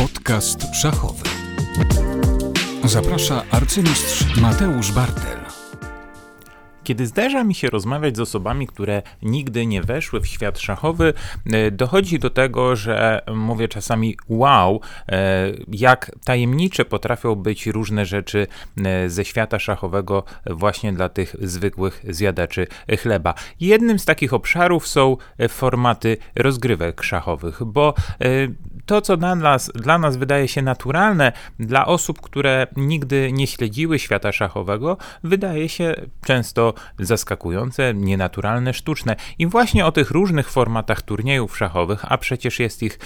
Podcast szachowy. Zaprasza arcymistrz Mateusz Bartel. Kiedy zdarza mi się rozmawiać z osobami, które nigdy nie weszły w świat szachowy, e, dochodzi do tego, że mówię czasami wow, e, jak tajemnicze potrafią być różne rzeczy e, ze świata szachowego właśnie dla tych zwykłych zjadaczy chleba. Jednym z takich obszarów są formaty rozgrywek szachowych, bo to, co dla nas, dla nas wydaje się naturalne, dla osób, które nigdy nie śledziły świata szachowego, wydaje się często zaskakujące, nienaturalne, sztuczne. I właśnie o tych różnych formatach turniejów szachowych, a przecież jest ich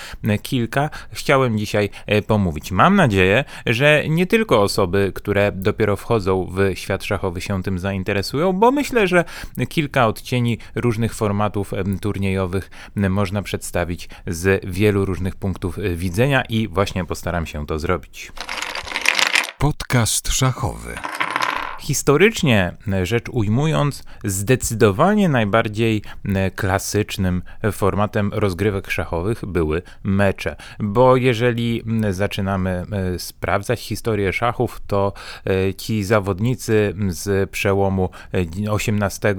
kilka, chciałem dzisiaj e, pomówić. Mam nadzieję, że nie tylko osoby, które dopiero wchodzą w świat szachowy się tym zainteresują, bo myślę, że kilka odcieni różnych formatów turniejowych można przedstawić z wielu różnych punktów punktów widzenia i właśnie postaram się to zrobić. Podcast szachowy. Historycznie rzecz ujmując, zdecydowanie najbardziej klasycznym formatem rozgrywek szachowych były mecze, bo jeżeli zaczynamy sprawdzać historię szachów, to e, ci zawodnicy z przełomu XVIII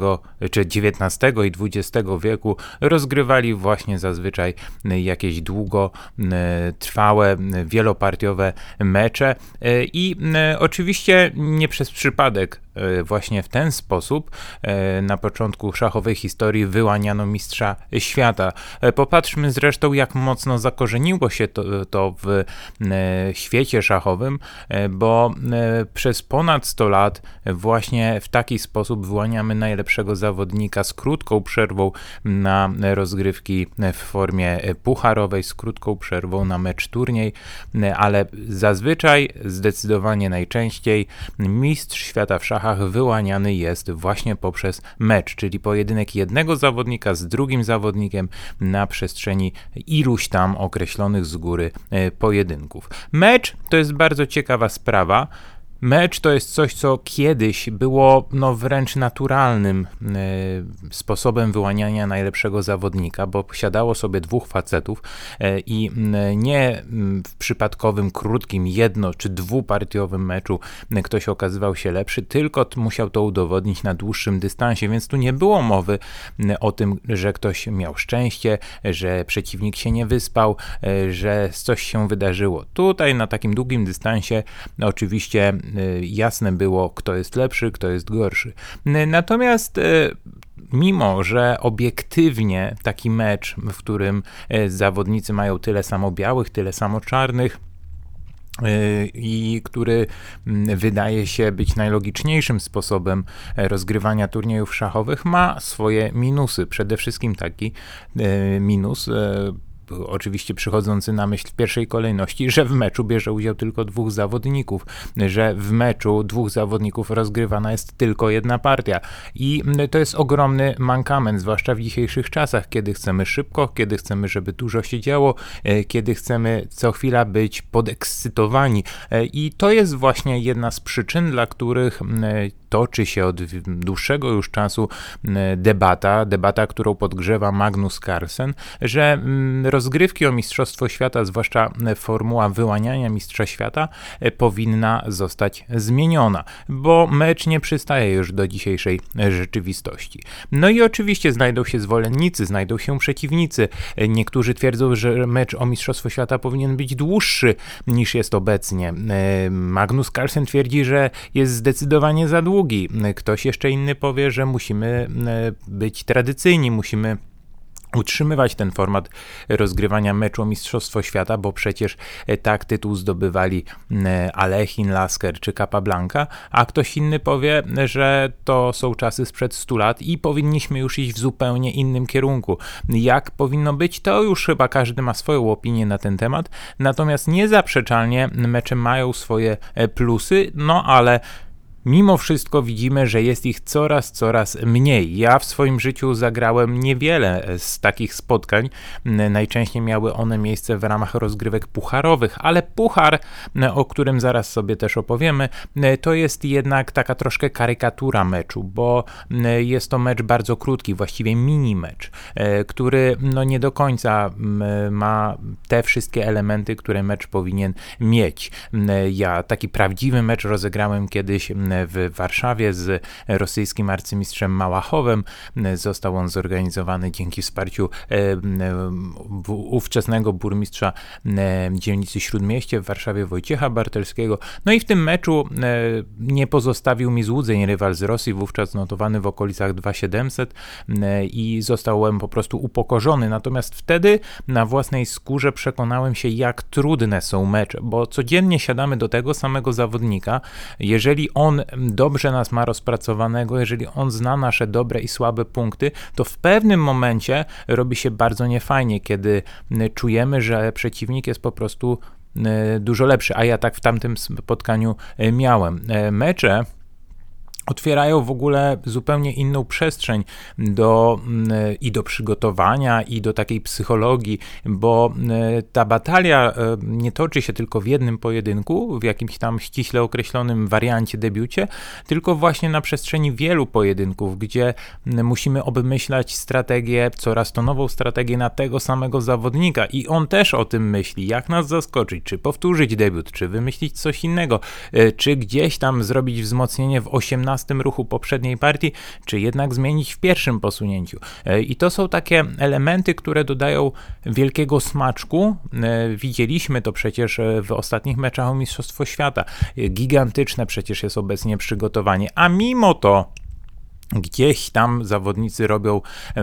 czy XIX i XX wieku rozgrywali właśnie zazwyczaj jakieś długo trwałe, wielopartiowe mecze e, i oczywiście nie przez przypadek przypadek E, właśnie w ten sposób e, na początku szachowej historii wyłaniano mistrza świata. E, popatrzmy zresztą, jak mocno zakorzeniło się to, to w świecie szachowym, bo przez ponad 100 lat właśnie w taki sposób wyłaniamy najlepszego zawodnika z krótką przerwą na rozgrywki w formie pucharowej, z krótką przerwą na mecz turniej, ale zazwyczaj, zdecydowanie najczęściej mistrz świata w szachach szachach wyłaniany jest właśnie poprzez mecz, czyli pojedynek jednego zawodnika z drugim zawodnikiem na przestrzeni iluś tam określonych z góry e, pojedynków. Mecz to jest bardzo ciekawa sprawa. Mecz to jest coś, co kiedyś było no, wręcz naturalnym e, sposobem wyłaniania najlepszego zawodnika, bo posiadało sobie dwóch facetów e, i nie w przypadkowym, krótkim, jedno czy dwupartiowym meczu ktoś okazywał się lepszy, tylko musiał to udowodnić na dłuższym dystansie, więc tu nie było mowy o tym, że ktoś miał szczęście, że przeciwnik się nie wyspał, e, że coś się wydarzyło. Tutaj na takim długim dystansie oczywiście Y, jasne było, kto jest lepszy, kto jest gorszy. Y, natomiast y, mimo że obiektywnie taki mecz, w którym zawodnicy mają tyle samo białych, tyle samo czarnych, i który mm, wydaje się być najlogiczniejszym sposobem rozgrywania turniejów szachowych, ma swoje minusy. Przede wszystkim taki minus oczywiście przychodzący na myśl w pierwszej kolejności, że w meczu bierze udział tylko dwóch zawodników, że w meczu dwóch zawodników rozgrywana jest tylko jedna partia. I to jest ogromny mankament, zwłaszcza w dzisiejszych czasach, kiedy chcemy szybko, kiedy chcemy, żeby dużo się działo, e, kiedy chcemy co chwila być podekscytowani. E, I to jest właśnie jedna z przyczyn, dla których toczy się od dłuższego już czasu debata, debata, którą podgrzewa Magnus Carlsen, że rozgrywki o Mistrzostwo Świata, zwłaszcza formuła wyłaniania Mistrza Świata, e, powinna zostać zmieniona, bo mecz nie przystaje już do dzisiejszej rzeczywistości. No i oczywiście znajdą się zwolennicy, znajdą się przeciwnicy. E, niektórzy twierdzą, że mecz o Mistrzostwo Świata powinien być dłuższy niż jest obecnie. E, Magnus Carlsen twierdzi, że jest zdecydowanie za długi. Ktoś jeszcze inny powie, że musimy być tradycyjni, musimy utrzymywać ten format rozgrywania meczu o Mistrzostwo Świata, bo przecież e, tak tytuł zdobywali Alechin, Lasker czy Capablanca, a ktoś inny powie, że to są czasy sprzed 100 lat i powinniśmy już iść w zupełnie innym kierunku. Jak powinno być, to już chyba każdy ma swoją opinię na ten temat, natomiast niezaprzeczalnie mecze mają swoje e, plusy, no ale mimo wszystko widzimy, że jest ich coraz, coraz mniej. Ja w swoim życiu zagrałem niewiele z takich spotkań. Najczęściej miały one miejsce w ramach rozgrywek pucharowych, ale puchar, o którym zaraz sobie też opowiemy, to jest jednak taka troszkę karykatura meczu, bo jest to mecz bardzo krótki, właściwie mini mecz, który no nie do końca ma te wszystkie elementy, które mecz powinien mieć. Ja taki prawdziwy mecz rozegrałem kiedyś w Warszawie z rosyjskim arcymistrzem Małachowem. Został on zorganizowany dzięki wsparciu e, ówczesnego burmistrza dzielnicy Śródmieście w Warszawie Wojciecha Bartelskiego. No i w tym meczu nie pozostawił mi złudzeń rywal z Rosji, wówczas notowany w okolicach 2700 i zostałem po prostu upokorzony. Natomiast wtedy na własnej skórze przekonałem się, jak trudne są mecze, bo codziennie siadamy do tego samego zawodnika. Jeżeli on dobrze nas ma rozpracowanego, jeżeli on zna nasze dobre i słabe punkty, to w pewnym momencie robi się bardzo niefajnie, kiedy czujemy, że przeciwnik jest po prostu e, dużo lepszy, a ja tak w tamtym spotkaniu e, miałem. E, mecze otwierają w ogóle zupełnie inną przestrzeń do, mm, i do przygotowania, i do takiej psychologii, bo mm, ta batalia e, nie toczy się tylko w jednym pojedynku, w jakimś tam ściśle określonym wariancie, debiucie, tylko właśnie na przestrzeni wielu pojedynków, gdzie mm, musimy obmyślać strategię, coraz to nową strategię na tego samego zawodnika. I on też o tym myśli, jak nas zaskoczyć, czy powtórzyć debiut, czy wymyślić coś innego, e, czy gdzieś tam zrobić wzmocnienie w 18 12 ruchu poprzedniej partii, czy jednak zmienić w pierwszym posunięciu. E, I to są takie elementy, które dodają wielkiego smaczku. E, widzieliśmy to przecież e, w ostatnich meczach o Mistrzostwo Świata. Gigantyczne przecież jest obecnie przygotowanie, a mimo to Gdzieś tam zawodnicy robią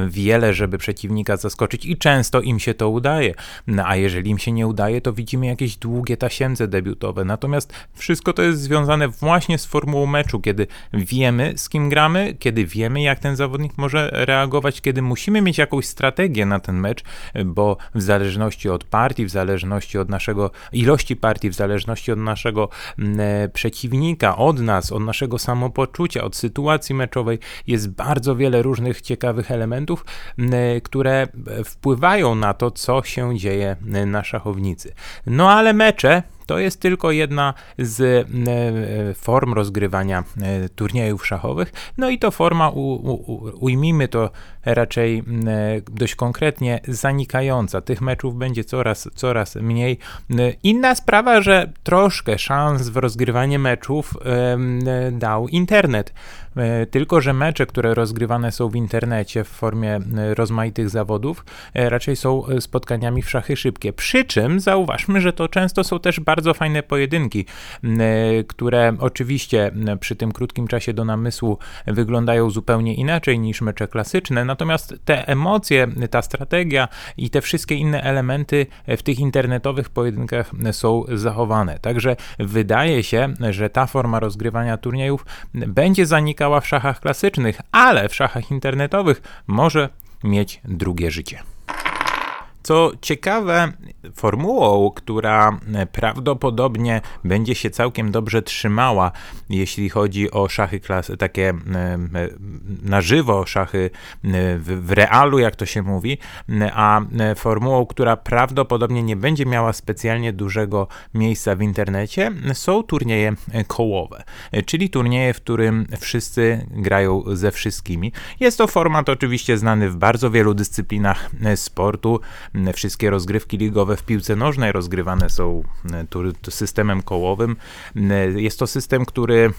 wiele, żeby przeciwnika zaskoczyć i często im się to udaje. No, a jeżeli im się nie udaje, to widzimy jakieś długie tasiemce debiutowe. Natomiast wszystko to jest związane właśnie z formułą meczu, kiedy wiemy z kim gramy, kiedy wiemy jak ten zawodnik może reagować, kiedy musimy mieć jakąś strategię na ten mecz, bo w zależności od partii, w zależności od naszego ilości partii, w zależności od naszego e, przeciwnika, od nas, od naszego samopoczucia, od sytuacji meczowej, jest bardzo wiele różnych ciekawych elementów, które wpływają na to, co się dzieje na szachownicy. No ale mecze to jest tylko jedna z e, form rozgrywania e, turniejów szachowych. No i to forma, u, u, ujmijmy to raczej e, dość konkretnie, zanikająca. Tych meczów będzie coraz, coraz mniej. Inna sprawa, że troszkę szans w rozgrywanie meczów dał internet. Tylko, że mecze, które rozgrywane są w internecie w formie rozmaitych zawodów, raczej są spotkaniami w szachy szybkie. Przy czym zauważmy, że to często są też bardzo bardzo fajne pojedynki, które oczywiście przy tym krótkim czasie do namysłu wyglądają zupełnie inaczej niż mecze klasyczne, natomiast te emocje, ta strategia i te wszystkie inne elementy w tych internetowych pojedynkach są zachowane. Także wydaje się, że ta forma rozgrywania turniejów będzie zanikała w szachach klasycznych, ale w szachach internetowych może mieć drugie życie. Co ciekawe, formułą, która prawdopodobnie będzie się całkiem dobrze trzymała, jeśli chodzi o szachy klas, takie e, na żywo, szachy e, w, w realu, jak to się mówi, a formułą, która prawdopodobnie nie będzie miała specjalnie dużego miejsca w internecie, są turnieje kołowe, czyli turnieje, w którym wszyscy grają ze wszystkimi. Jest to format oczywiście znany w bardzo wielu dyscyplinach sportu. Wszystkie rozgrywki ligowe w piłce nożnej rozgrywane są e, systemem kołowym. E, jest to system, który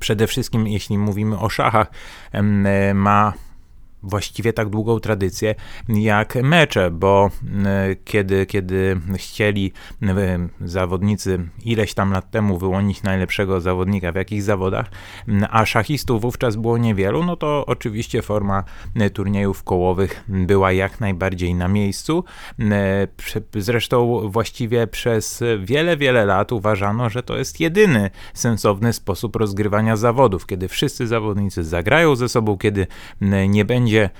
przede wszystkim, jeśli mówimy o szachach, e, ma właściwie tak długą tradycję jak mecze, bo e, kiedy, kiedy chcieli e, zawodnicy ileś tam lat temu wyłonić najlepszego zawodnika w jakichś zawodach, a szachistów wówczas było niewielu, no to oczywiście forma e, turniejów kołowych była jak najbardziej na miejscu. Zresztą właściwie przez wiele, wiele lat uważano, że to jest jedyny sensowny sposób rozgrywania zawodów, kiedy wszyscy zawodnicy zagrają ze sobą, kiedy nie będzie będzie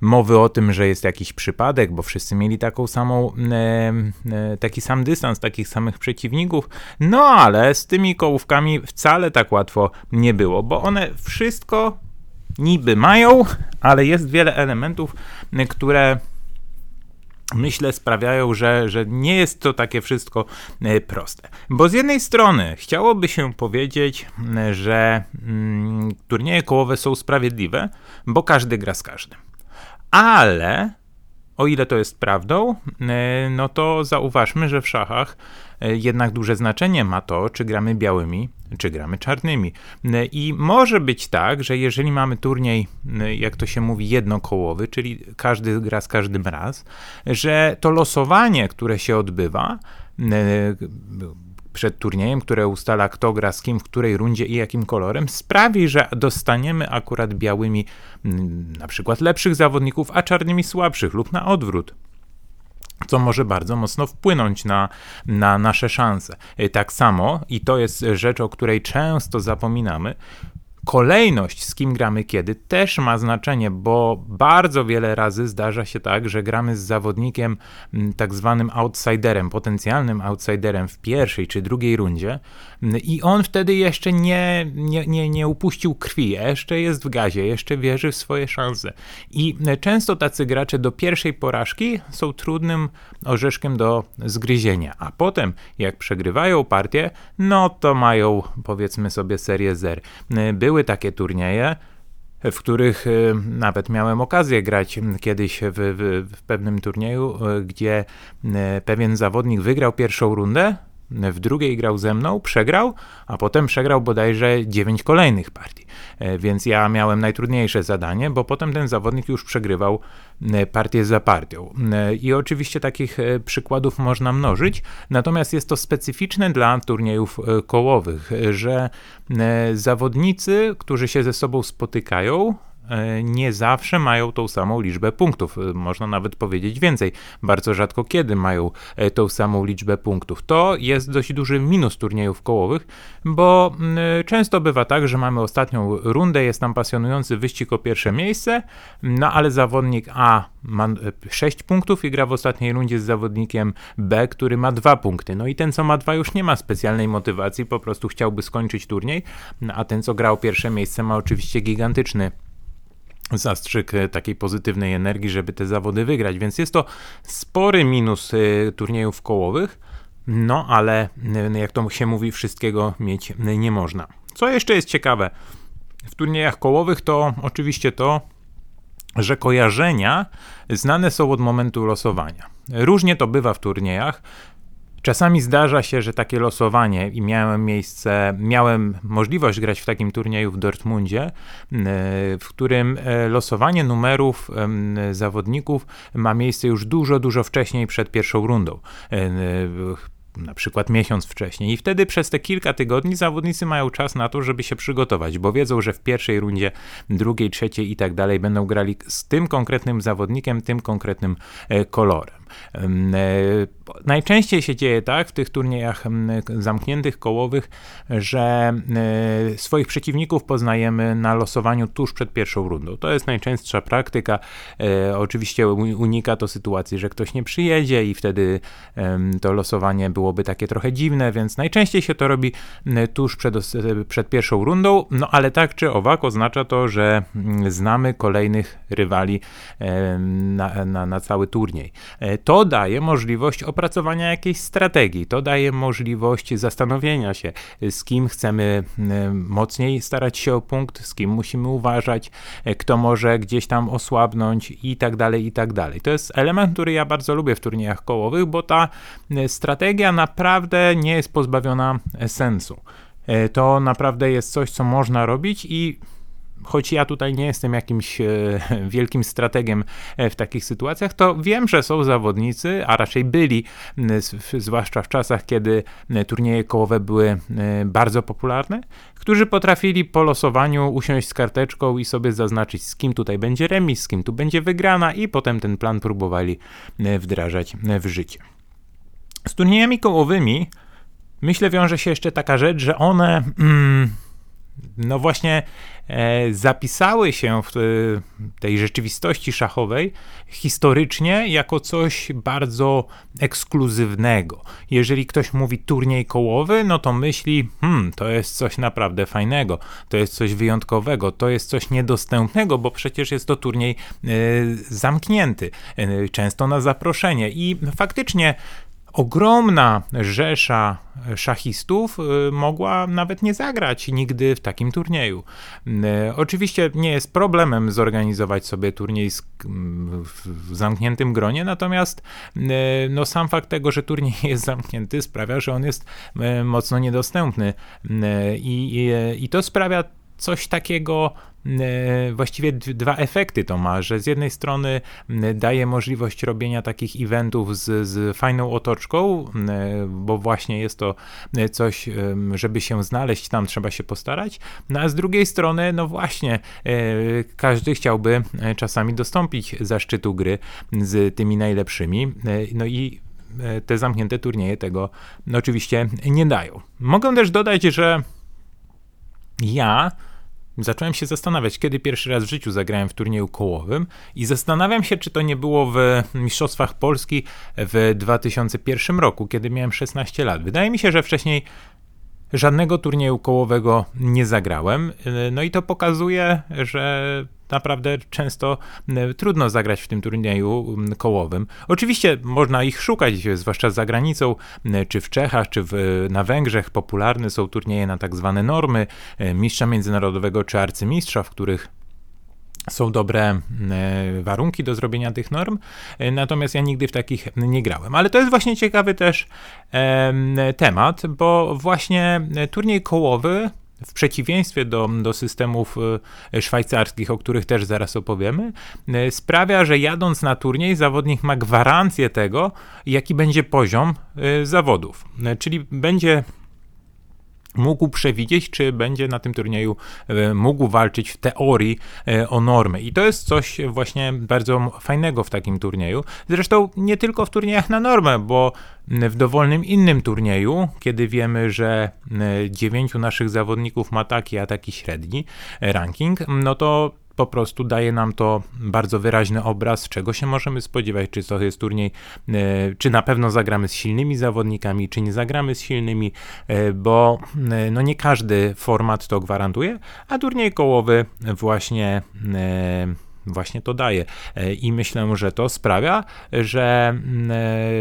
mowy o tym, że jest jakiś przypadek, bo wszyscy mieli taką samą, e, e, taki sam dystans, takich samych przeciwników. No ale z tymi kołówkami wcale tak łatwo nie było, bo one wszystko niby mają, ale jest wiele elementów, które myślę, sprawiają, że, że nie jest to takie wszystko e, proste. Bo z jednej strony chciałoby się powiedzieć, że mm, turnieje kołowe są sprawiedliwe, bo każdy gra z każdym. Ale o ile to jest prawdą, e, no to zauważmy, że w szachach e, jednak duże znaczenie ma to, czy gramy białymi, czy gramy czarnymi. E, I może być tak, że jeżeli mamy turniej, jak to się mówi, jednokołowy, czyli każdy gra z każdym raz, że to losowanie, które się odbywa, przed turniejem, które ustala kto gra z kim, w której rundzie i jakim kolorem, sprawi, że dostaniemy akurat białymi mm, na przykład lepszych zawodników, a czarnymi słabszych lub na odwrót co może bardzo mocno wpłynąć na, na nasze szanse. Tak samo, i to jest rzecz, o której często zapominamy, kolejność, z kim gramy kiedy, też ma znaczenie, bo bardzo wiele razy zdarza się tak, że gramy z zawodnikiem mm, tak zwanym outsiderem, potencjalnym outsiderem w pierwszej czy drugiej rundzie mm, i on wtedy jeszcze nie, nie, nie, nie upuścił krwi, jeszcze jest w gazie, jeszcze wierzy w swoje szanse. I często tacy gracze do pierwszej porażki są trudnym orzeszkiem do zgryzienia, a potem jak przegrywają partię, no to mają powiedzmy sobie serię zer. Był były takie turnieje, w których y, nawet miałem okazję grać kiedyś w, w, w pewnym turnieju, y, gdzie y, pewien zawodnik wygrał pierwszą rundę, w drugiej grał ze mną, przegrał, a potem przegrał bodajże 9 kolejnych partii. E, więc ja miałem najtrudniejsze zadanie, bo potem ten zawodnik już przegrywał e, partię za partią. E, I oczywiście takich przykładów można mnożyć, natomiast jest to specyficzne dla turniejów kołowych, że zawodnicy, którzy się ze sobą spotykają, nie zawsze mają tą samą liczbę punktów. E, można nawet powiedzieć więcej. Bardzo rzadko kiedy mają e, tą samą liczbę punktów. To jest dość duży minus turniejów kołowych, bo często bywa tak, że mamy ostatnią rundę, jest tam pasjonujący wyścig o pierwsze miejsce, no ale zawodnik A ma 6 punktów i gra w ostatniej rundzie z zawodnikiem B, który ma 2 punkty. No i ten, co ma 2, już nie ma specjalnej motywacji, po prostu chciałby skończyć turniej, a ten, co grał pierwsze miejsce, ma oczywiście gigantyczny zastrzyk e, takiej pozytywnej energii, żeby te zawody wygrać. Więc jest to spory minus e, turniejów kołowych, no ale e, jak to się mówi, wszystkiego mieć nie można. Co jeszcze jest ciekawe w turniejach kołowych, to oczywiście to, że kojarzenia znane są od momentu losowania. Różnie to bywa w turniejach. Czasami zdarza się, że takie losowanie i miałem miejsce, miałem możliwość grać w takim turnieju w Dortmundzie, e, w którym e, losowanie numerów zawodników ma miejsce już dużo, dużo wcześniej przed pierwszą rundą e, na przykład miesiąc wcześniej. I wtedy przez te kilka tygodni zawodnicy mają czas na to, żeby się przygotować, bo wiedzą, że w pierwszej rundzie, drugiej, trzeciej i tak dalej będą grali z tym konkretnym zawodnikiem, tym konkretnym kolorem. E, najczęściej się dzieje tak w tych turniejach zamkniętych, kołowych, że e, swoich przeciwników poznajemy na losowaniu tuż przed pierwszą rundą. To jest najczęstsza praktyka. E, oczywiście unika to sytuacji, że ktoś nie przyjedzie i wtedy to losowanie byłoby takie trochę dziwne, więc najczęściej się to robi tuż przed, przed pierwszą rundą, no ale tak czy owak oznacza to, że znamy kolejnych rywali na, na, na cały turniej to daje możliwość opracowania jakiejś strategii, to daje możliwość zastanowienia się, z kim chcemy mocniej starać się o punkt, z kim musimy uważać, e, kto może gdzieś tam osłabnąć i tak dalej, i tak dalej. To jest element, który ja bardzo lubię w turniejach kołowych, bo ta strategia naprawdę nie jest pozbawiona sensu. E, to naprawdę jest coś, co można robić i choć ja tutaj nie jestem jakimś e, wielkim strategiem e, w takich sytuacjach, to wiem, że są zawodnicy, a raczej byli, zwłaszcza w czasach, kiedy turnieje kołowe były bardzo popularne, którzy potrafili po losowaniu usiąść z karteczką i sobie zaznaczyć, z kim tutaj będzie remis, z kim tu będzie wygrana, i potem ten plan próbowali wdrażać w życie. Z turniejami kołowymi myślę wiąże się jeszcze taka rzecz, że one. Mm, no właśnie e, zapisały się w tej rzeczywistości szachowej historycznie jako coś bardzo ekskluzywnego. Jeżeli ktoś mówi turniej kołowy, no to myśli, hmm, to jest coś naprawdę fajnego, to jest coś wyjątkowego, to jest coś niedostępnego, bo przecież jest to turniej e, zamknięty, e, często na zaproszenie i faktycznie ogromna rzesza szachistów y, mogła nawet nie zagrać nigdy w takim turnieju. Y, oczywiście nie jest problemem zorganizować sobie turniej w zamkniętym gronie, natomiast y, no, sam fakt tego, że turniej jest zamknięty sprawia, że on jest mocno niedostępny i, i, i to sprawia coś takiego E, właściwie dwa efekty to ma, że z jednej strony daje możliwość robienia takich eventów z, z fajną otoczką, bo właśnie jest to coś, żeby się znaleźć, tam trzeba się postarać, no a z drugiej strony, no właśnie, e, każdy chciałby e, czasami dostąpić zaszczytu gry z tymi najlepszymi, no i te zamknięte turnieje tego oczywiście nie dają. Mogę też dodać, że ja Zacząłem się zastanawiać, kiedy pierwszy raz w życiu zagrałem w turnieju kołowym i zastanawiam się, czy to nie było w Mistrzostwach Polski w 2001 roku, kiedy miałem 16 lat. Wydaje mi się, że wcześniej żadnego turnieju kołowego nie zagrałem. No i to pokazuje, że naprawdę często trudno zagrać w tym turnieju kołowym. Oczywiście można ich szukać, zwłaszcza za granicą, czy w Czechach, czy w, na Węgrzech. Popularne są turnieje na tak zwane normy e, mistrza międzynarodowego czy arcymistrza, w których są dobre warunki do zrobienia tych norm, e, natomiast ja nigdy w takich nie grałem. Ale to jest właśnie ciekawy też temat, bo właśnie turniej kołowy w przeciwieństwie do, do systemów e, szwajcarskich, o których też zaraz opowiemy, e, sprawia, że jadąc na turniej zawodnik ma gwarancję tego, jaki będzie poziom e, zawodów. Czyli będzie mógł przewidzieć, czy będzie na tym turnieju e, mógł walczyć w teorii e, o normy. I to jest coś właśnie bardzo fajnego w takim turnieju. Zresztą nie tylko w turniejach na normę, bo w dowolnym innym turnieju, kiedy wiemy, że e, dziewięciu naszych zawodników ma taki, a taki średni ranking, no to po prostu daje nam to bardzo wyraźny obraz, czego się możemy spodziewać, czy to jest turniej, e, czy na pewno zagramy z silnymi zawodnikami, czy nie zagramy z silnymi, e, bo e, no nie każdy format to gwarantuje, a turniej kołowy właśnie właśnie to daje. I myślę, że to sprawia, że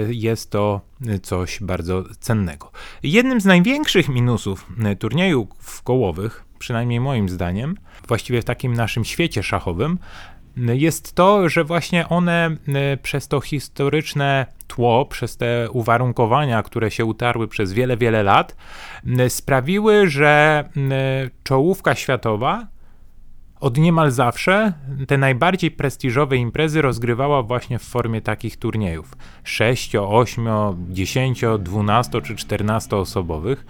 jest to coś bardzo cennego. Jednym z największych minusów turniejów kołowych przynajmniej moim zdaniem, właściwie w takim naszym świecie szachowym, jest to, że właśnie one e, przez to historyczne tło, przez te uwarunkowania, które się utarły przez wiele, wiele lat, sprawiły, że czołówka światowa od niemal zawsze te najbardziej prestiżowe imprezy rozgrywała właśnie w formie takich turniejów. 6, 8, 10, 12 czy 14 osobowych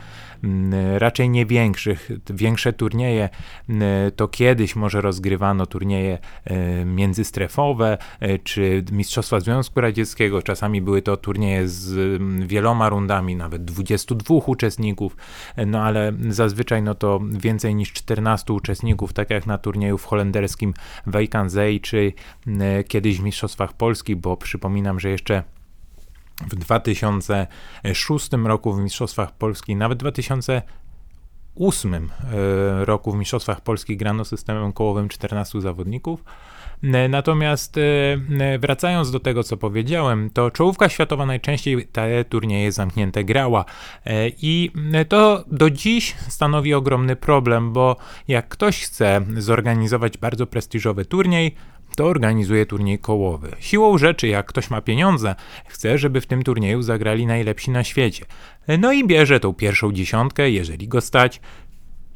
raczej nie większych. Większe turnieje mm, to kiedyś może rozgrywano turnieje e, międzystrefowe e, czy Mistrzostwa Związku Radzieckiego. Czasami były to turnieje z mm, wieloma rundami, nawet 22 uczestników, e, no ale zazwyczaj no to więcej niż 14 uczestników, tak jak na turnieju w holenderskim Wejkanzei czy kiedyś w Mistrzostwach Polski, bo przypominam, że jeszcze w 2006 roku w Mistrzostwach Polski, nawet w 2008 e, roku w Mistrzostwach Polski grano systemem kołowym 14 zawodników. E, natomiast e, wracając do tego, co powiedziałem, to czołówka światowa najczęściej te turnieje zamknięte grała. I to do dziś stanowi ogromny problem, bo jak ktoś chce zorganizować bardzo prestiżowy turniej, to organizuje turniej kołowy. Siłą rzeczy, jak ktoś ma pieniądze, chce, żeby w tym turnieju zagrali najlepsi na świecie. No i bierze tą pierwszą dziesiątkę, jeżeli go stać,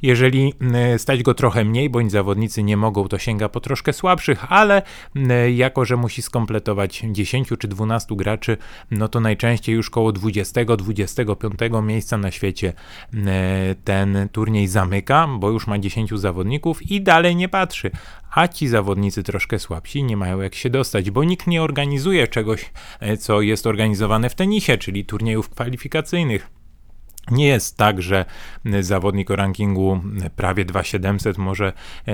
jeżeli e, stać go trochę mniej, bądź zawodnicy nie mogą, to sięga po troszkę słabszych, ale e, jako, że musi skompletować 10 czy 12 graczy, no to najczęściej już koło 20-25 miejsca na świecie e, ten turniej zamyka, bo już ma 10 zawodników i dalej nie patrzy. A ci zawodnicy troszkę słabsi nie mają jak się dostać, bo nikt nie organizuje czegoś, co jest organizowane w tenisie, czyli turniejów kwalifikacyjnych Nie jest tak, że zawodnik o rankingu prawie 2700 może e,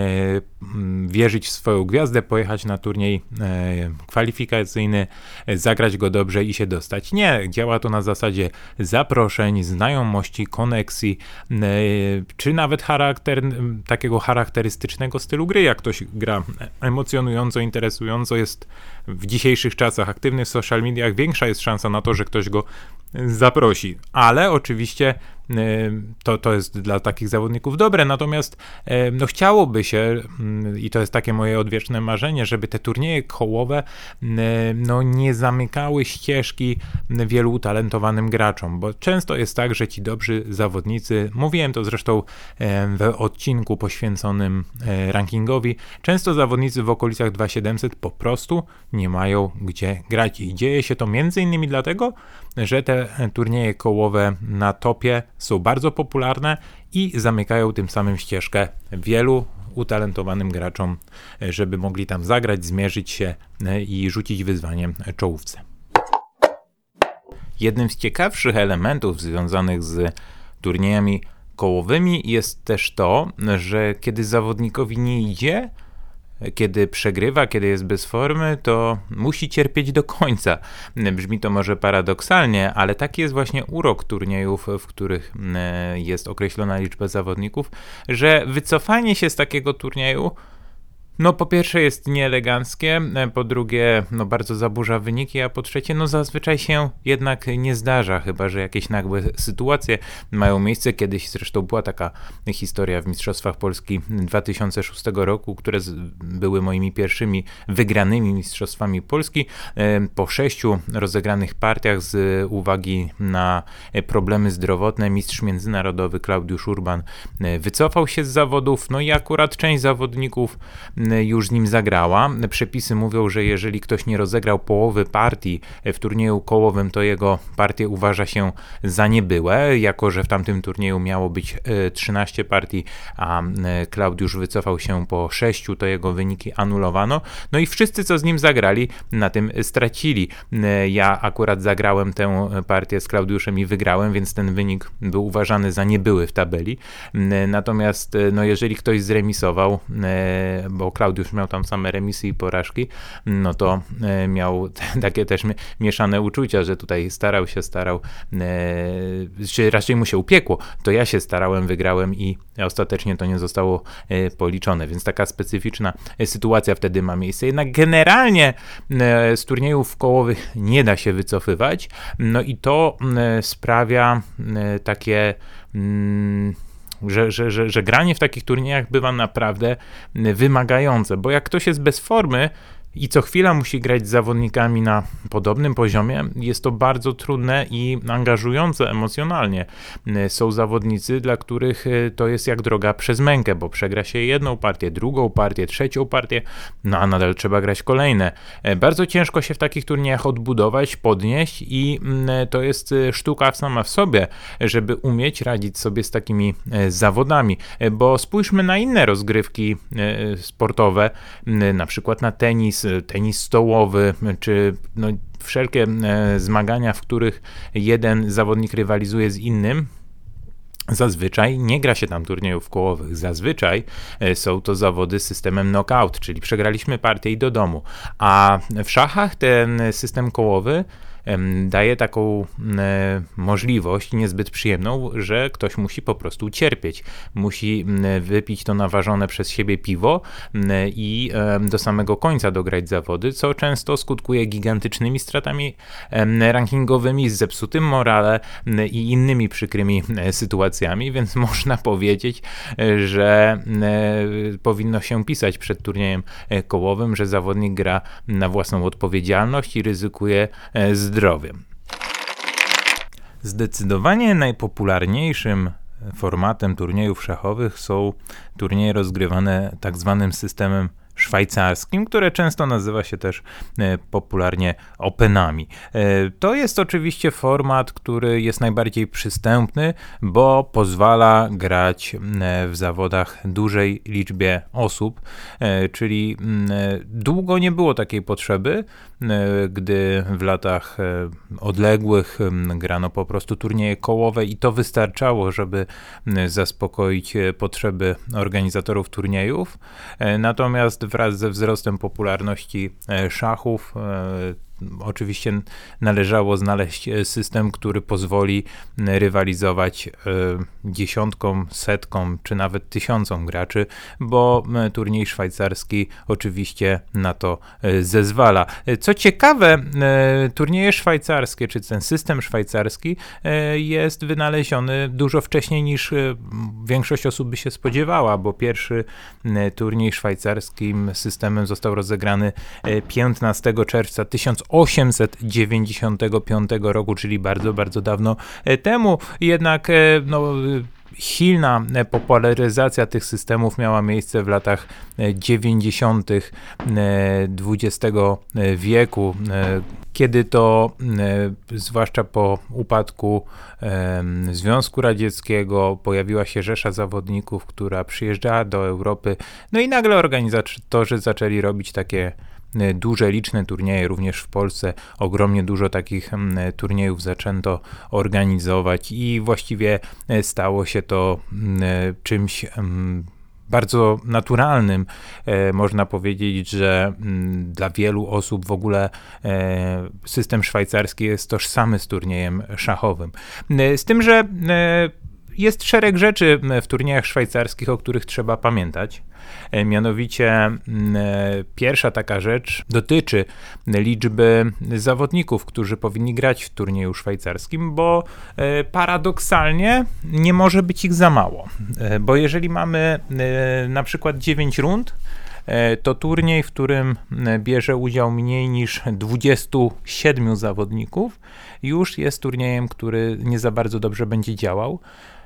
wierzyć w swoją gwiazdę, pojechać na turniej e, kwalifikacyjny, zagrać go dobrze i się dostać. Nie, działa to na zasadzie zaproszeń, znajomości, koneksji, e, czy nawet charakter, takiego charakterystycznego stylu gry. Jak ktoś gra emocjonująco, interesująco, jest w dzisiejszych czasach aktywny w social mediach, większa jest szansa na to, że ktoś go zaprosi. Ale oczywiście to, to jest dla takich zawodników dobre, natomiast no, chciałoby się, y, i to jest takie moje odwieczne marzenie, żeby te turnieje kołowe no, nie zamykały ścieżki wielu utalentowanym graczom, bo często jest tak, że ci dobrzy zawodnicy, mówiłem to zresztą w odcinku poświęconym rankingowi, często zawodnicy w okolicach 2700 po prostu nie mają gdzie grać. I dzieje się to między innymi dlatego, że te turnieje kołowe na topie są bardzo popularne i zamykają tym samym ścieżkę wielu utalentowanym graczom, żeby mogli tam zagrać, zmierzyć się i rzucić wyzwaniem czołówce. Jednym z ciekawszych elementów związanych z turniejami kołowymi jest też to, że kiedy zawodnikowi nie idzie, kiedy przegrywa, kiedy jest bez formy, to musi cierpieć do końca. Brzmi to może paradoksalnie, ale taki jest właśnie urok turniejów, w których e, jest określona liczba zawodników, że wycofanie się z takiego turnieju no po pierwsze jest nieeleganckie, e, po drugie no bardzo zaburza wyniki, a po trzecie no zazwyczaj się jednak nie zdarza, chyba że jakieś nagłe sytuacje mają miejsce. Kiedyś zresztą była taka historia w Mistrzostwach Polski 2006 roku, które były moimi pierwszymi wygranymi Mistrzostwami Polski. E, po sześciu rozegranych partiach z uwagi na problemy zdrowotne mistrz międzynarodowy Klaudiusz Urban e, wycofał się z zawodów, no i akurat część zawodników już nim zagrała. Przepisy mówią, że jeżeli ktoś nie rozegrał połowy partii w turnieju kołowym, to jego partię uważa się za niebyłe, jako że w tamtym turnieju miało być 13 e, partii, a e, Klaudiusz wycofał się po 6, to jego wyniki anulowano. No i wszyscy, co z nim zagrali, na tym stracili. E, ja akurat zagrałem tę partię z Klaudiuszem i wygrałem, więc ten wynik był uważany za niebyły w tabeli. Natomiast no jeżeli ktoś zremisował, bo Klaudiusz miał tam same remisy i porażki, no to e, miał takie też mieszane uczucia, że tutaj starał się, starał, e, czy raczej mu się upiekło. To ja się starałem, wygrałem i ostatecznie to nie zostało e, policzone, więc taka specyficzna sytuacja wtedy ma miejsce. Jednak generalnie z turniejów kołowych nie da się wycofywać, no i to sprawia takie mm, że, że, że, że granie w takich turniejach bywa naprawdę wymagające, bo jak ktoś jest bez formy, i co chwila musi grać z zawodnikami na podobnym poziomie, jest to bardzo trudne i angażujące emocjonalnie. Są zawodnicy, dla których e, to jest jak droga przez mękę, bo przegra się jedną partię, drugą partię, trzecią partię, no a nadal trzeba grać kolejne. E, bardzo ciężko się w takich turniejach odbudować, podnieść i mm, to jest e, sztuka sama w sobie, żeby umieć radzić sobie z takimi zawodami, bo spójrzmy na inne rozgrywki sportowe, na przykład na tenis, tenis stołowy, czy no, wszelkie e, zmagania, w których jeden zawodnik rywalizuje z innym, Zazwyczaj nie gra się tam turniejów kołowych. Zazwyczaj e, są to zawody z systemem knockout, czyli przegraliśmy partię i do domu. A w szachach ten system kołowy daje taką e, możliwość niezbyt przyjemną, że ktoś musi po prostu cierpieć. Musi wypić to naważone przez siebie piwo i do samego końca dograć zawody, co często skutkuje gigantycznymi stratami rankingowymi, zepsutym morale i innymi przykrymi e, sytuacjami, więc można powiedzieć, e, że powinno się pisać przed turniejem kołowym, że zawodnik gra na własną odpowiedzialność i ryzykuje zdrowie zdrowiem. Zdecydowanie najpopularniejszym formatem turniejów szachowych są turnieje rozgrywane tak zwanym systemem szwajcarskim, które często nazywa się też popularnie Openami. To jest oczywiście format, który jest najbardziej przystępny, bo pozwala grać w zawodach dużej liczbie osób, czyli długo nie było takiej potrzeby, gdy w latach odległych grano po prostu turnieje kołowe i to wystarczało, żeby zaspokoić e, potrzeby organizatorów turniejów. E, natomiast wraz ze wzrostem popularności e, szachów Oczywiście należało znaleźć e, system, który pozwoli rywalizować e, dziesiątkom, setkom czy nawet tysiącom graczy, bo turniej szwajcarski oczywiście na to e, zezwala. Co ciekawe, turnieje szwajcarskie, czy ten system szwajcarski jest wynaleziony dużo wcześniej niż większość osób by się spodziewała, bo pierwszy turniej szwajcarskim systemem został rozegrany 15 czerwca 1800 1895 roku, czyli bardzo, bardzo dawno e, temu. Jednak e, no, silna popularyzacja tych systemów miała miejsce w latach 90. XX wieku, e, kiedy to, zwłaszcza po upadku Związku Radzieckiego, pojawiła się rzesza zawodników, która przyjeżdżała do Europy, no i nagle organizatorzy zaczęli robić takie E, duże, liczne turnieje, również w Polsce ogromnie dużo takich turniejów zaczęto organizować i właściwie e, stało się to e, czymś bardzo naturalnym. można powiedzieć, że dla wielu osób w ogóle system szwajcarski jest tożsamy z turniejem szachowym. z tym, że jest szereg rzeczy w turniejach szwajcarskich, o których trzeba pamiętać. E, mianowicie e, pierwsza taka rzecz dotyczy liczby zawodników, którzy powinni grać w turnieju szwajcarskim, bo e, paradoksalnie nie może być ich za mało. Bo jeżeli mamy na przykład 9 rund, to turniej, w którym bierze udział mniej niż 27 zawodników, już jest turniejem, który nie za bardzo dobrze będzie działał.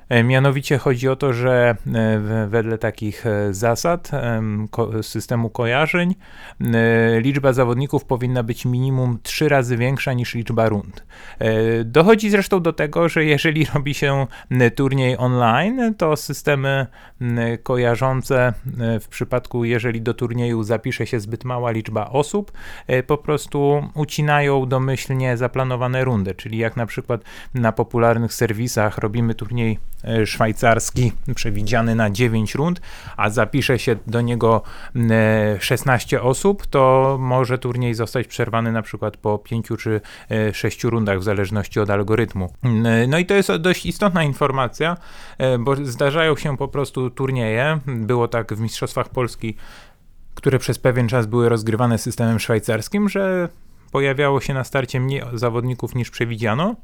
E, mianowicie chodzi o to, że e, wedle takich e, zasad systemu kojarzeń liczba zawodników powinna być minimum trzy razy większa niż liczba rund. Dochodzi zresztą do tego, że jeżeli robi się turniej online, to systemy kojarzące w przypadku, jeżeli do turnieju zapisze się zbyt mała liczba osób, po prostu ucinają domyślnie zaplanowane rundy, czyli jak na przykład na popularnych serwisach robimy turniej szwajcarski przewidziany na 9 rund, a zapisze się do niego 16 osób, to może turniej zostać przerwany na przykład po 5 czy 6 e, rundach w zależności od algorytmu. No i to jest dość istotna informacja, e, bo zdarzają się po prostu turnieje. Było tak w Mistrzostwach Polski, które przez pewien czas były rozgrywane systemem szwajcarskim, że pojawiało się na starcie mniej zawodników niż przewidziano.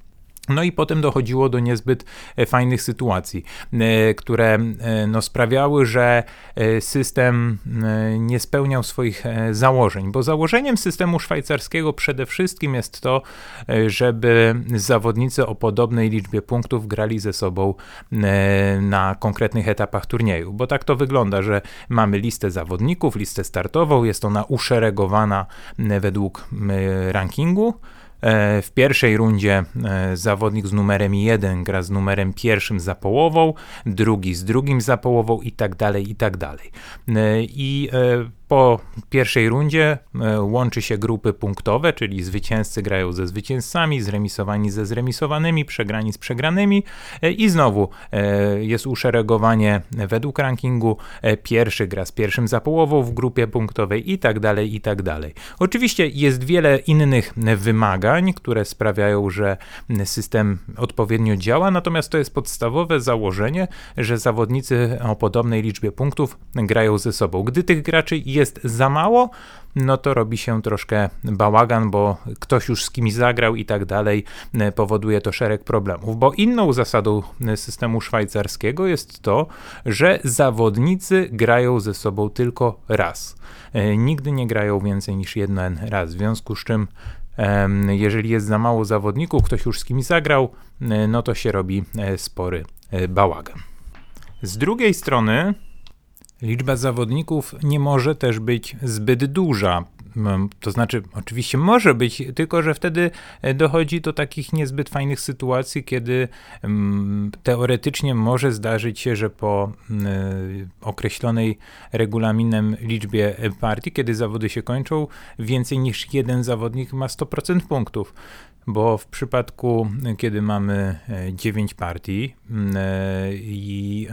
No i potem dochodziło do niezbyt e, fajnych sytuacji, e, które e, no, sprawiały, że system nie spełniał swoich założeń, bo założeniem systemu szwajcarskiego przede wszystkim jest to, żeby zawodnicy o podobnej liczbie punktów grali ze sobą na konkretnych etapach turnieju, bo tak to wygląda, że mamy listę zawodników, listę startową, jest ona uszeregowana według rankingu, w pierwszej rundzie e, zawodnik z numerem 1 gra z numerem pierwszym za połową, drugi z drugim za połową i tak dalej, i tak dalej. E, I po pierwszej rundzie e, łączy się grupy punktowe, czyli zwycięzcy grają ze zwycięzcami, zremisowani ze zremisowanymi, przegrani z przegranymi e, i znowu e, jest uszeregowanie według rankingu. Pierwszy gra z pierwszym za połową w grupie punktowej i tak dalej, i tak dalej. Oczywiście jest wiele innych wymagań, które sprawiają, że system odpowiednio działa, natomiast to jest podstawowe założenie, że zawodnicy o podobnej liczbie punktów grają ze sobą. Gdy tych graczy jest jest za mało, no to robi się troszkę bałagan, bo ktoś już z kimś zagrał i tak dalej, e, powoduje to szereg problemów. Bo inną zasadą e, systemu szwajcarskiego jest to, że zawodnicy grają ze sobą tylko raz. E, nigdy nie grają więcej niż jeden raz, w związku z czym jeżeli jest za mało zawodników, ktoś już z kimś zagrał, no to się robi spory bałagan. Z drugiej strony Liczba zawodników nie może też być zbyt duża. Mm, To znaczy, oczywiście może być, tylko że wtedy e, dochodzi do takich niezbyt fajnych sytuacji, kiedy mm, teoretycznie może zdarzyć się, że po mm, e, określonej regulaminem liczbie partii, kiedy zawody się kończą, więcej niż jeden zawodnik ma 100% punktów bo w przypadku, kiedy mamy e, 9 partii mm, e, i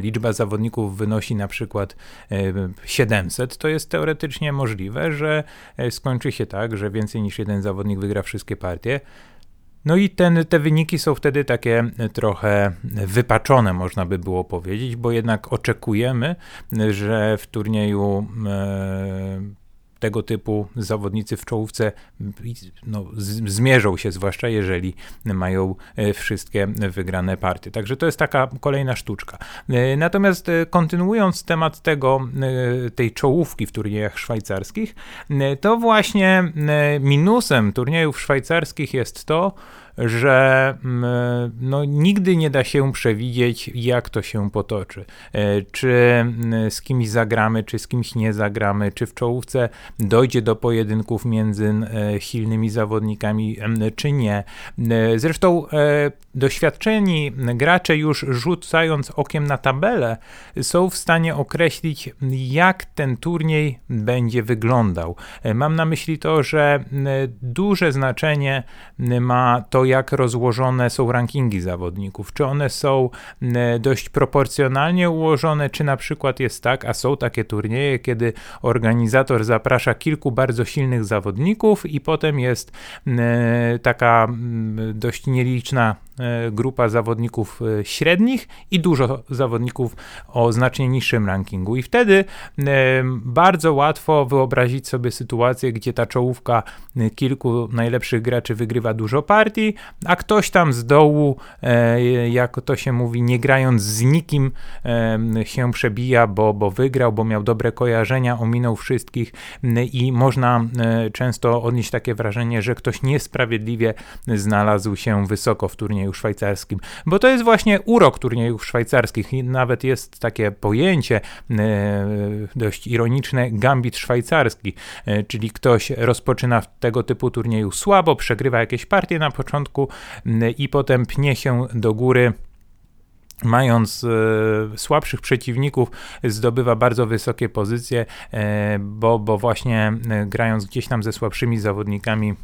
liczba zawodników wynosi na przykład e, 700, to jest teoretycznie możliwe, że e, skończy się tak, że więcej niż jeden zawodnik wygra wszystkie partie. No i ten, te wyniki są wtedy takie e, trochę wypaczone, można by było powiedzieć, bo jednak oczekujemy, że w turnieju e, tego typu zawodnicy w czołówce no, zmierzą się, zwłaszcza jeżeli mają e, wszystkie wygrane partie. Także to jest taka kolejna sztuczka. E, Natomiast e, kontynuując temat tego, tej czołówki w turniejach szwajcarskich, to właśnie minusem turniejów szwajcarskich jest to, że mm, no, nigdy nie da się przewidzieć, jak to się potoczy. E, Czy mm, z kimś zagramy, czy z kimś nie zagramy, czy w czołówce dojdzie do pojedynków między e, silnymi zawodnikami, czy nie. E, Zresztą doświadczeni gracze już rzucając okiem na tabelę są w stanie określić, jak ten turniej będzie wyglądał. Mam na myśli to, że duże znaczenie ma to, jak rozłożone są rankingi zawodników. Czy one są m, dość proporcjonalnie ułożone, czy na przykład jest tak, a są takie turnieje, kiedy organizator zaprasza kilku bardzo silnych zawodników i potem jest m, taka m, dość nieliczna e, grupa zawodników e, średnich i dużo zawodników o znacznie niższym rankingu. I wtedy e, bardzo łatwo wyobrazić sobie sytuację, gdzie ta czołówka e, kilku najlepszych graczy wygrywa dużo partii, a ktoś tam z dołu, e, jak to się mówi, nie grając z nikim, e, się przebija, bo, bo wygrał, bo miał dobre kojarzenia, ominął wszystkich i można e, często odnieść takie wrażenie, że ktoś niesprawiedliwie znalazł się wysoko w turnieju szwajcarskim, bo to jest właśnie urok turniejów szwajcarskich i nawet jest takie pojęcie e, dość ironiczne, gambit szwajcarski, e, czyli ktoś rozpoczyna w tego typu turnieju słabo, przegrywa jakieś partie na początku i potem pnie się do góry mając e, słabszych przeciwników, zdobywa bardzo wysokie pozycje, e, bo, bo właśnie e, grając gdzieś tam ze słabszymi zawodnikami,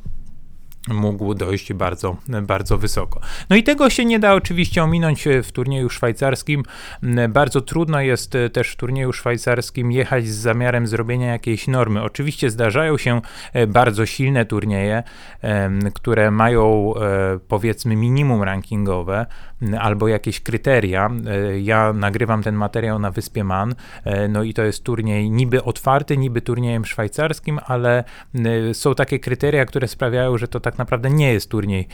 mógł dojść bardzo, bardzo wysoko. No i tego się nie da oczywiście ominąć w turnieju szwajcarskim. Bardzo trudno jest też w turnieju szwajcarskim jechać z zamiarem zrobienia jakiejś normy. Oczywiście zdarzają się e, bardzo silne turnieje, które mają e, powiedzmy minimum rankingowe albo jakieś kryteria. E, Ja nagrywam ten materiał na wyspie Man, e, no i to jest turniej niby otwarty, niby turniejem szwajcarskim, ale m, są takie kryteria, które sprawiają, że to tak naprawdę nie jest turniej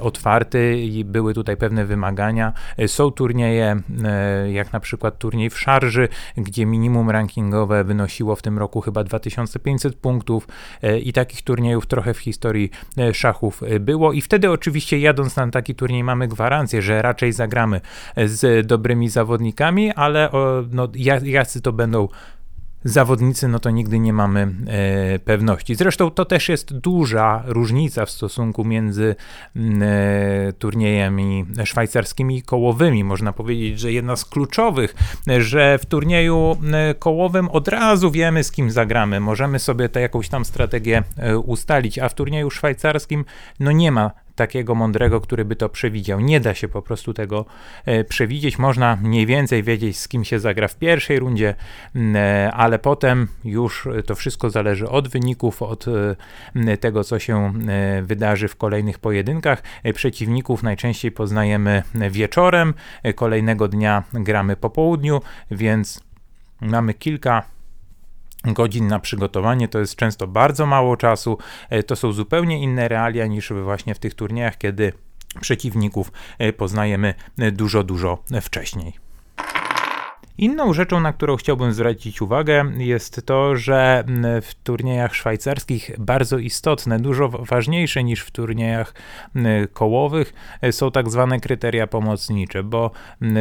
otwarty i były tutaj pewne wymagania. E, Są turnieje, e, jak na przykład turniej w Szarży, gdzie minimum rankingowe wynosiło w tym roku chyba 2500 punktów e, i takich turniejów trochę w historii e, szachów e, było i wtedy oczywiście jadąc na taki turniej mamy gwarancję, że raczej zagramy z dobrymi zawodnikami, ale no, ja- jacy to będą zawodnicy, no to nigdy nie mamy e, pewności. Zresztą to też jest duża różnica w stosunku między e, turniejami szwajcarskimi i kołowymi. Można powiedzieć, że jedna z kluczowych, że w turnieju kołowym od razu wiemy, z kim zagramy. Możemy sobie tę jakąś tam strategię e, ustalić, a w turnieju szwajcarskim no nie ma takiego mądrego, który by to przewidział. Nie da się po prostu tego e, przewidzieć. Można mniej więcej wiedzieć, z kim się zagra w pierwszej rundzie, e, ale potem już to wszystko zależy od wyników, od e, tego, co się wydarzy w kolejnych pojedynkach. Przeciwników najczęściej poznajemy wieczorem, kolejnego dnia gramy po południu, więc mamy kilka godzin na przygotowanie, to jest często bardzo mało czasu. E, To są zupełnie inne realia niż właśnie w tych turniejach, kiedy przeciwników e, poznajemy e, dużo, dużo wcześniej. Inną rzeczą, na którą chciałbym zwrócić uwagę, jest to, że w turniejach szwajcarskich bardzo istotne, dużo ważniejsze niż w turniejach kołowych są tak zwane kryteria pomocnicze, bo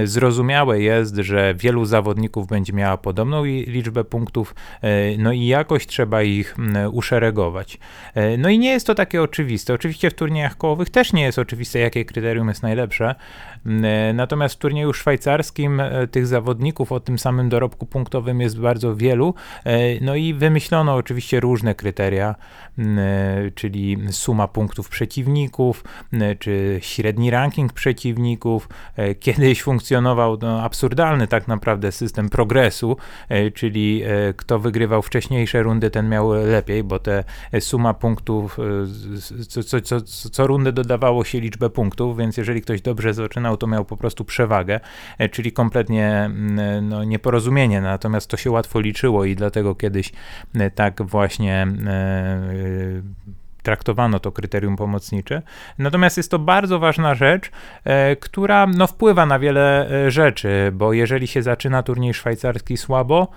zrozumiałe jest, że wielu zawodników będzie miała podobną liczbę punktów, e, no i jakoś trzeba ich uszeregować. E, no i nie jest to takie oczywiste. Oczywiście w turniejach kołowych też nie jest oczywiste, jakie kryterium jest najlepsze, e, natomiast w turnieju szwajcarskim tych zawodników, o tym samym dorobku punktowym jest bardzo wielu. E, no i wymyślono oczywiście różne kryteria, e, czyli suma punktów przeciwników, czy średni ranking przeciwników. E, kiedyś funkcjonował no, absurdalny tak naprawdę system progresu, czyli kto wygrywał wcześniejsze rundy, ten miał lepiej, bo te suma punktów, co, co, co, co rundę dodawało się liczbę punktów, więc jeżeli ktoś dobrze zaczynał, to miał po prostu przewagę, czyli kompletnie no, nieporozumienie, natomiast to się łatwo liczyło i dlatego kiedyś e, tak właśnie e, traktowano to kryterium pomocnicze. Natomiast jest to bardzo ważna rzecz, e, która no, wpływa na wiele rzeczy, bo jeżeli się zaczyna turniej szwajcarski słabo,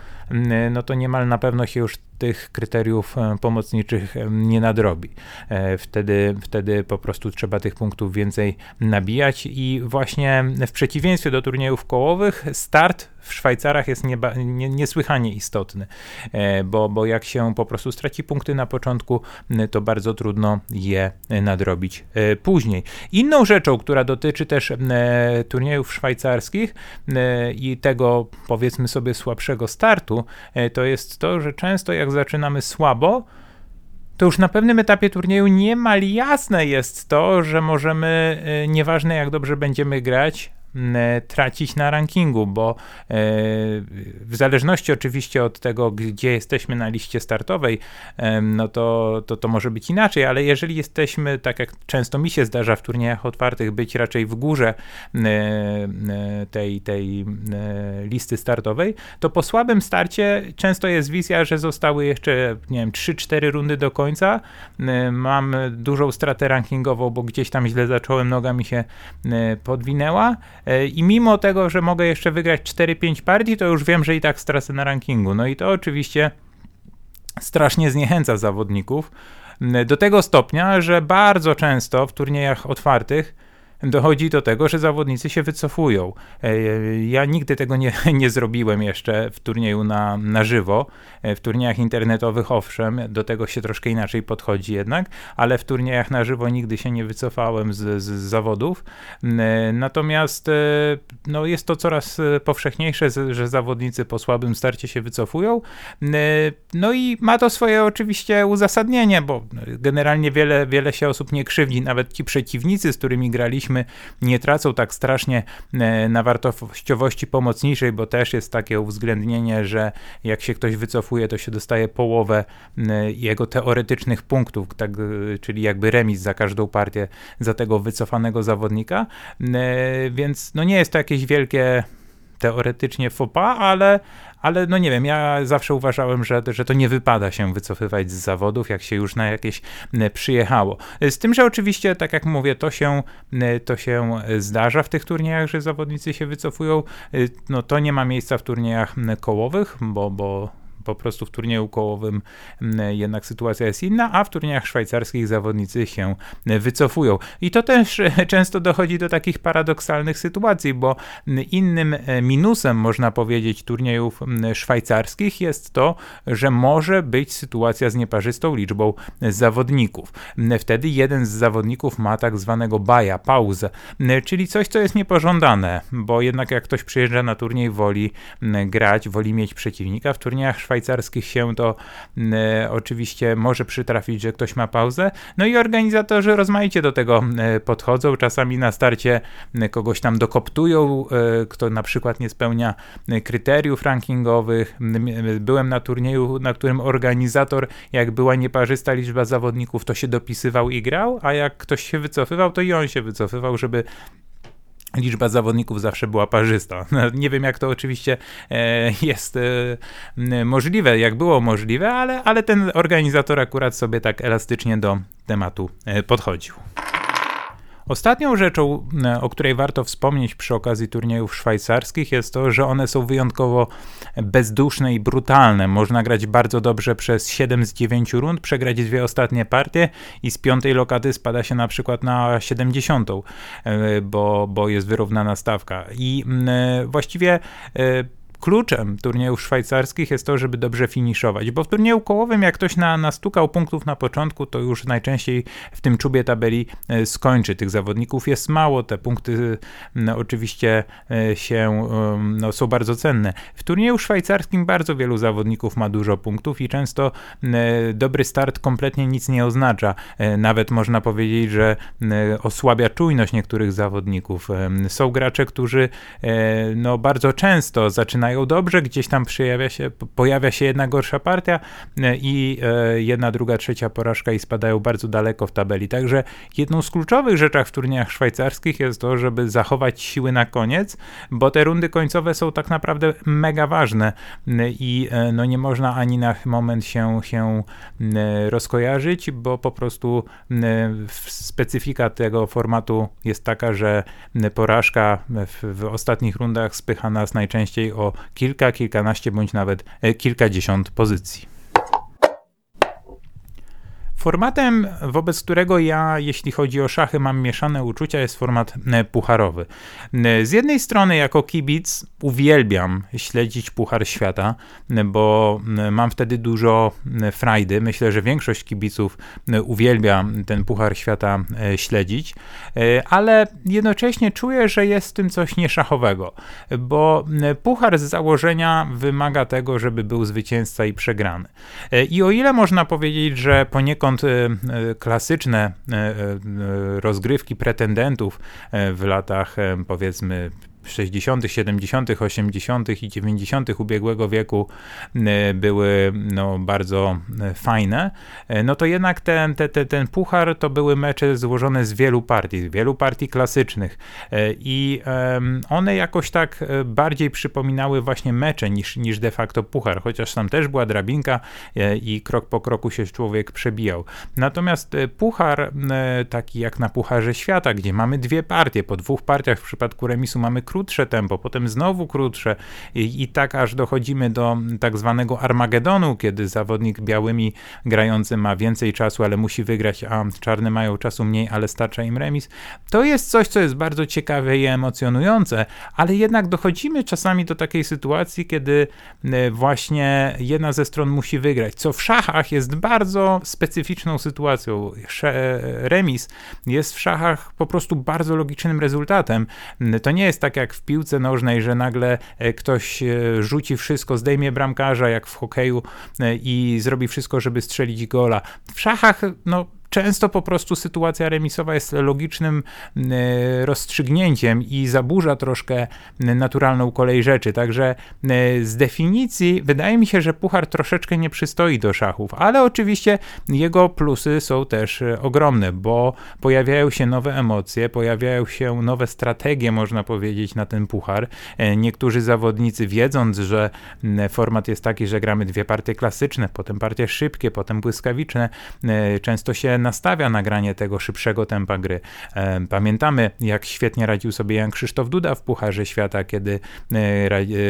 no to niemal na pewno się już tych kryteriów e, pomocniczych e, nie nadrobi. E, wtedy, wtedy po prostu trzeba tych punktów więcej nabijać i właśnie w przeciwieństwie do turniejów kołowych start w Szwajcarach jest nieba, nie, niesłychanie istotny, bo, bo jak się po prostu straci punkty na początku, to bardzo trudno je nadrobić później. Inną rzeczą, która dotyczy też turniejów szwajcarskich i tego powiedzmy sobie słabszego startu, to jest to, że często jak jak zaczynamy słabo, to już na pewnym etapie turnieju niemal jasne jest to, że możemy, y, nieważne jak dobrze będziemy grać, tracić na rankingu, bo e, w zależności oczywiście od tego, gdzie jesteśmy na liście startowej, no to, to, to może być inaczej, ale jeżeli jesteśmy, tak jak często mi się zdarza w turniejach otwartych, być raczej w górze e, tej, tej listy startowej, to po słabym starcie często jest wizja, że zostały jeszcze, nie wiem, 3-4 rundy do końca. Mam dużą stratę rankingową, bo gdzieś tam źle zacząłem, noga mi się podwinęła E, I mimo tego, że mogę jeszcze wygrać 4-5 partii, to już wiem, że i tak stracę na rankingu. No i to oczywiście strasznie zniechęca zawodników do tego stopnia, że bardzo często w turniejach otwartych dochodzi do tego, że zawodnicy się wycofują. E, ja nigdy tego nie, nie zrobiłem jeszcze w turnieju na, na żywo. E, w turniejach internetowych owszem, do tego się troszkę inaczej podchodzi jednak, ale w turniejach na żywo nigdy się nie wycofałem z, z zawodów. E, natomiast no, jest to coraz powszechniejsze, że zawodnicy po słabym starcie się wycofują. No i ma to swoje oczywiście uzasadnienie, bo generalnie wiele, wiele się osób nie krzywdzi, nawet ci przeciwnicy, z którymi graliśmy, nie tracą tak strasznie e, na wartościowości pomocniczej, bo też jest takie uwzględnienie, że jak się ktoś wycofuje, to się dostaje połowę e, jego teoretycznych punktów, tak, e, czyli jakby remis za każdą partię za tego wycofanego zawodnika, więc no nie jest to jakieś wielkie teoretycznie fopa, ale, ale no nie wiem, ja zawsze uważałem, że, że to nie wypada się wycofywać z zawodów, jak się już na jakieś przyjechało. Z tym, że oczywiście, tak jak mówię, to się, to się zdarza w tych turniejach, że zawodnicy się wycofują, no to nie ma miejsca w turniejach kołowych, bo, bo po prostu w turnieju kołowym jednak sytuacja jest inna, a w turniejach szwajcarskich zawodnicy się wycofują. I to też często dochodzi do takich paradoksalnych sytuacji, bo innym e, minusem, można powiedzieć, turniejów szwajcarskich jest to, że może być sytuacja z nieparzystą liczbą zawodników. Wtedy jeden z zawodników ma tak zwanego baja, pauzę, czyli coś, co jest niepożądane, bo jednak jak ktoś przyjeżdża na turniej, woli grać, woli mieć przeciwnika. W turniejach szwajcarskich szwajcarskich się to e, oczywiście może przytrafić, że ktoś ma pauzę. No i organizatorzy rozmaicie do tego e, podchodzą. Czasami na starcie kogoś tam dokoptują, e, kto na przykład nie spełnia kryteriów rankingowych. Byłem na turnieju, na którym organizator, jak była nieparzysta liczba zawodników, to się dopisywał i grał, a jak ktoś się wycofywał, to i on się wycofywał, żeby liczba zawodników zawsze była parzysta. Nie wiem, jak to oczywiście e, jest e, możliwe, jak było możliwe, ale, ale ten organizator akurat sobie tak elastycznie do tematu e, podchodził. Ostatnią rzeczą, e, o której warto wspomnieć przy okazji turniejów szwajcarskich, jest to, że one są wyjątkowo bezduszne i brutalne. Można grać bardzo dobrze przez 7 z 9 rund, przegrać dwie ostatnie partie i z piątej lokaty spada się na przykład na 70, e, bo, bo jest wyrównana stawka. I e, właściwie kluczem turniejów szwajcarskich jest to, żeby dobrze finiszować, bo w turnieju kołowym jak ktoś na, nastukał punktów na początku, to już najczęściej w tym czubie tabeli e, skończy. Tych zawodników jest mało, te punkty no, oczywiście e, się, no, są bardzo cenne. W turnieju szwajcarskim bardzo wielu zawodników ma dużo punktów i często dobry start kompletnie nic nie oznacza. Nawet można powiedzieć, że osłabia czujność niektórych zawodników. Są gracze, którzy no, bardzo często zaczynają zaczynają dobrze, gdzieś tam przejawia się, pojawia się jedna gorsza partia e, i e, jedna, druga, trzecia porażka i spadają bardzo daleko w tabeli. Także jedną z kluczowych rzeczy w turniejach szwajcarskich jest to, żeby zachować siły na koniec, bo te rundy końcowe są tak naprawdę mega ważne i e, no nie można ani na moment się, się rozkojarzyć, bo po prostu specyfika tego formatu jest taka, że porażka w, w ostatnich rundach spycha nas najczęściej o kilka, kilkanaście bądź nawet e, kilkadziesiąt pozycji. Formatem, wobec którego ja, jeśli chodzi o szachy, mam mieszane uczucia, jest format e, pucharowy. E, z jednej strony, jako kibic, uwielbiam śledzić Puchar Świata, e, bo mam wtedy dużo frajdy. Myślę, że większość kibiców uwielbia ten Puchar Świata śledzić, ale jednocześnie czuję, że jest w tym coś nieszachowego, bo Puchar z założenia wymaga tego, żeby był zwycięzca i przegrany. I o ile można powiedzieć, że poniekąd Stąd e, klasyczne e, e, rozgrywki pretendentów w latach powiedzmy 60., 70., 80. i 90. ubiegłego wieku e, były no, bardzo e, fajne, e, no to jednak ten, ten, ten, ten puchar to były mecze złożone z wielu partii, wielu partii klasycznych i one jakoś tak bardziej przypominały właśnie mecze niż, niż de facto puchar, chociaż tam też była drabinka i krok po kroku się człowiek przebijał. Natomiast puchar, taki jak na Pucharze Świata, gdzie mamy dwie partie, po dwóch partiach w przypadku remisu mamy krótsze tempo, potem znowu krótsze i, i tak aż dochodzimy do tak zwanego Armagedonu, kiedy zawodnik białymi grający ma więcej czasu, ale musi wygrać, a czarne mają czasu mniej, ale starcza im remis. To jest coś, co jest bardzo ciekawe i emocjonujące, ale jednak dochodzimy czasami do takiej sytuacji, kiedy e, właśnie jedna ze stron musi wygrać, co w szachach jest bardzo specyficzną sytuacją. Remis jest w szachach po prostu bardzo logicznym rezultatem. To nie jest tak jak w piłce nożnej, że nagle e, ktoś e, rzuci wszystko, zdejmie bramkarza jak w hokeju e, i zrobi wszystko, żeby strzelić gola. W szachach, no często po prostu sytuacja remisowa jest logicznym e, rozstrzygnięciem i zaburza troszkę naturalną kolej rzeczy. Także e, z definicji wydaje mi się, że puchar troszeczkę nie przystoi do szachów, ale oczywiście jego plusy są też e, ogromne, bo pojawiają się nowe emocje, pojawiają się nowe strategie, można powiedzieć, na ten puchar. Niektórzy zawodnicy, wiedząc, że format jest taki, że gramy dwie partie klasyczne, potem partie szybkie, potem błyskawiczne, często się nastawia nagranie tego szybszego tempa gry. E, pamiętamy, jak świetnie radził sobie Jan Krzysztof Duda w Pucharze Świata, kiedy e,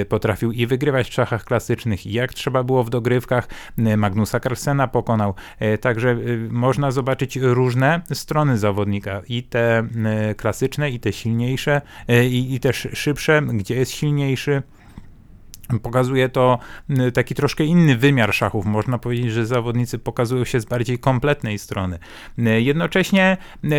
e, potrafił i wygrywać w szachach klasycznych, i jak trzeba było w dogrywkach, Magnusa Carlsena pokonał. Także można zobaczyć różne strony zawodnika, i te klasyczne, i te silniejsze, i, i też szybsze, gdzie jest silniejszy. Pokazuje to taki troszkę inny wymiar szachów. Można powiedzieć, że zawodnicy pokazują się z bardziej kompletnej strony. Jednocześnie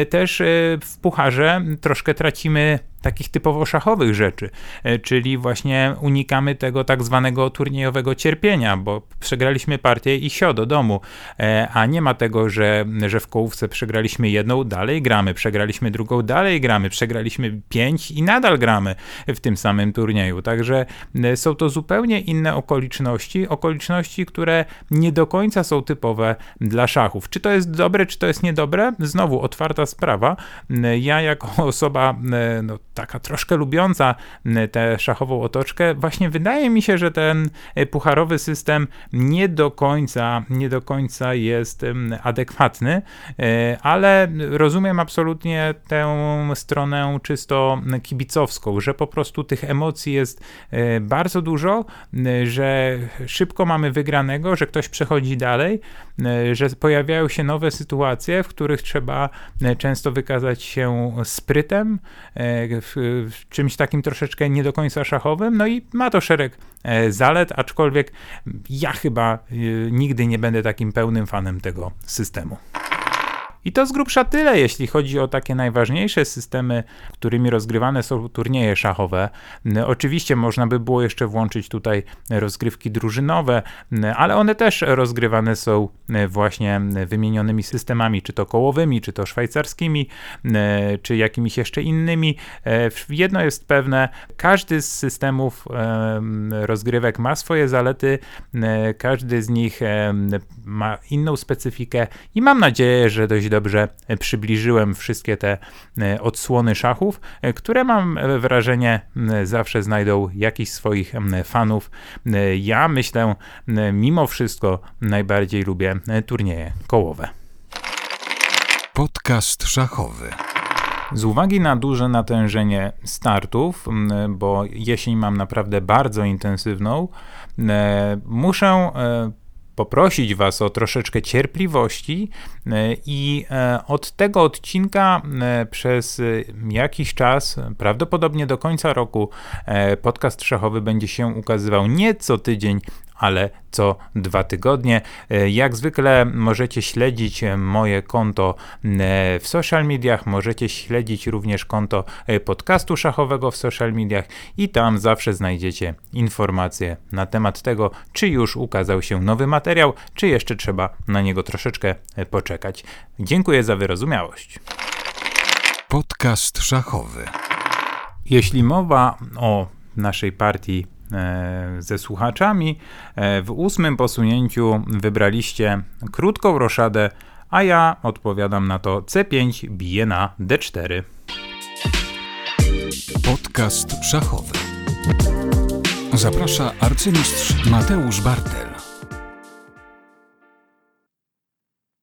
też w pucharze troszkę tracimy takich typowo szachowych rzeczy, e, czyli właśnie unikamy tego tak zwanego turniejowego cierpienia, bo przegraliśmy partię i sio do domu, e, a nie ma tego, że, że w kołówce przegraliśmy jedną, dalej gramy, przegraliśmy drugą, dalej gramy, przegraliśmy pięć i nadal gramy w tym samym turnieju. Także e, są to zupełnie inne okoliczności, okoliczności, które nie do końca są typowe dla szachów. Czy to jest dobre, czy to jest niedobre? Znowu otwarta sprawa. Ja jako osoba no, taka troszkę lubiąca tę szachową otoczkę, właśnie wydaje mi się, że ten pucharowy system nie do końca, nie do końca jest adekwatny, e, ale rozumiem absolutnie tę stronę czysto kibicowską, że po prostu tych emocji jest e, bardzo dużo, że szybko mamy wygranego, że ktoś przechodzi dalej, e, że pojawiają się nowe sytuacje, w których trzeba często wykazać się sprytem, czymś takim troszeczkę nie do końca szachowym, no i ma to szereg zalet, aczkolwiek ja chyba nigdy nie będę takim pełnym fanem tego systemu. I to z grubsza tyle, jeśli chodzi o takie najważniejsze systemy, którymi rozgrywane są turnieje szachowe. Oczywiście można by było jeszcze włączyć tutaj rozgrywki drużynowe, ale one też rozgrywane są właśnie wymienionymi systemami, czy to kołowymi, czy to szwajcarskimi, czy jakimiś jeszcze innymi. Jedno jest pewne, każdy z systemów rozgrywek ma swoje zalety, każdy z nich ma inną specyfikę i mam nadzieję, że dość dobrze przybliżyłem wszystkie te e, odsłony szachów, e, które mam wrażenie zawsze znajdą jakiś swoich fanów. E, ja myślę, mimo wszystko najbardziej lubię turnieje kołowe. Podcast szachowy. Z uwagi na duże natężenie startów, bo jesień mam naprawdę bardzo intensywną, muszę poprosić Was o troszeczkę cierpliwości e, i e, od tego odcinka e, przez jakiś czas, prawdopodobnie do końca roku, podcast szachowy będzie się ukazywał nie co tydzień, ale co dwa tygodnie. E, jak zwykle możecie śledzić e, moje konto e, w social mediach, możecie śledzić również konto podcastu szachowego w social mediach i tam zawsze znajdziecie informacje na temat tego, czy już ukazał się nowy materiał, czy jeszcze trzeba na niego troszeczkę poczekać. Dziękuję za wyrozumiałość. Podcast szachowy. Jeśli mowa o naszej partii ze słuchaczami. E, w ósmym posunięciu wybraliście krótką roszadę, a ja odpowiadam na to C5 bije na D4. Podcast szachowy. Zaprasza arcymistrz Mateusz Bartel.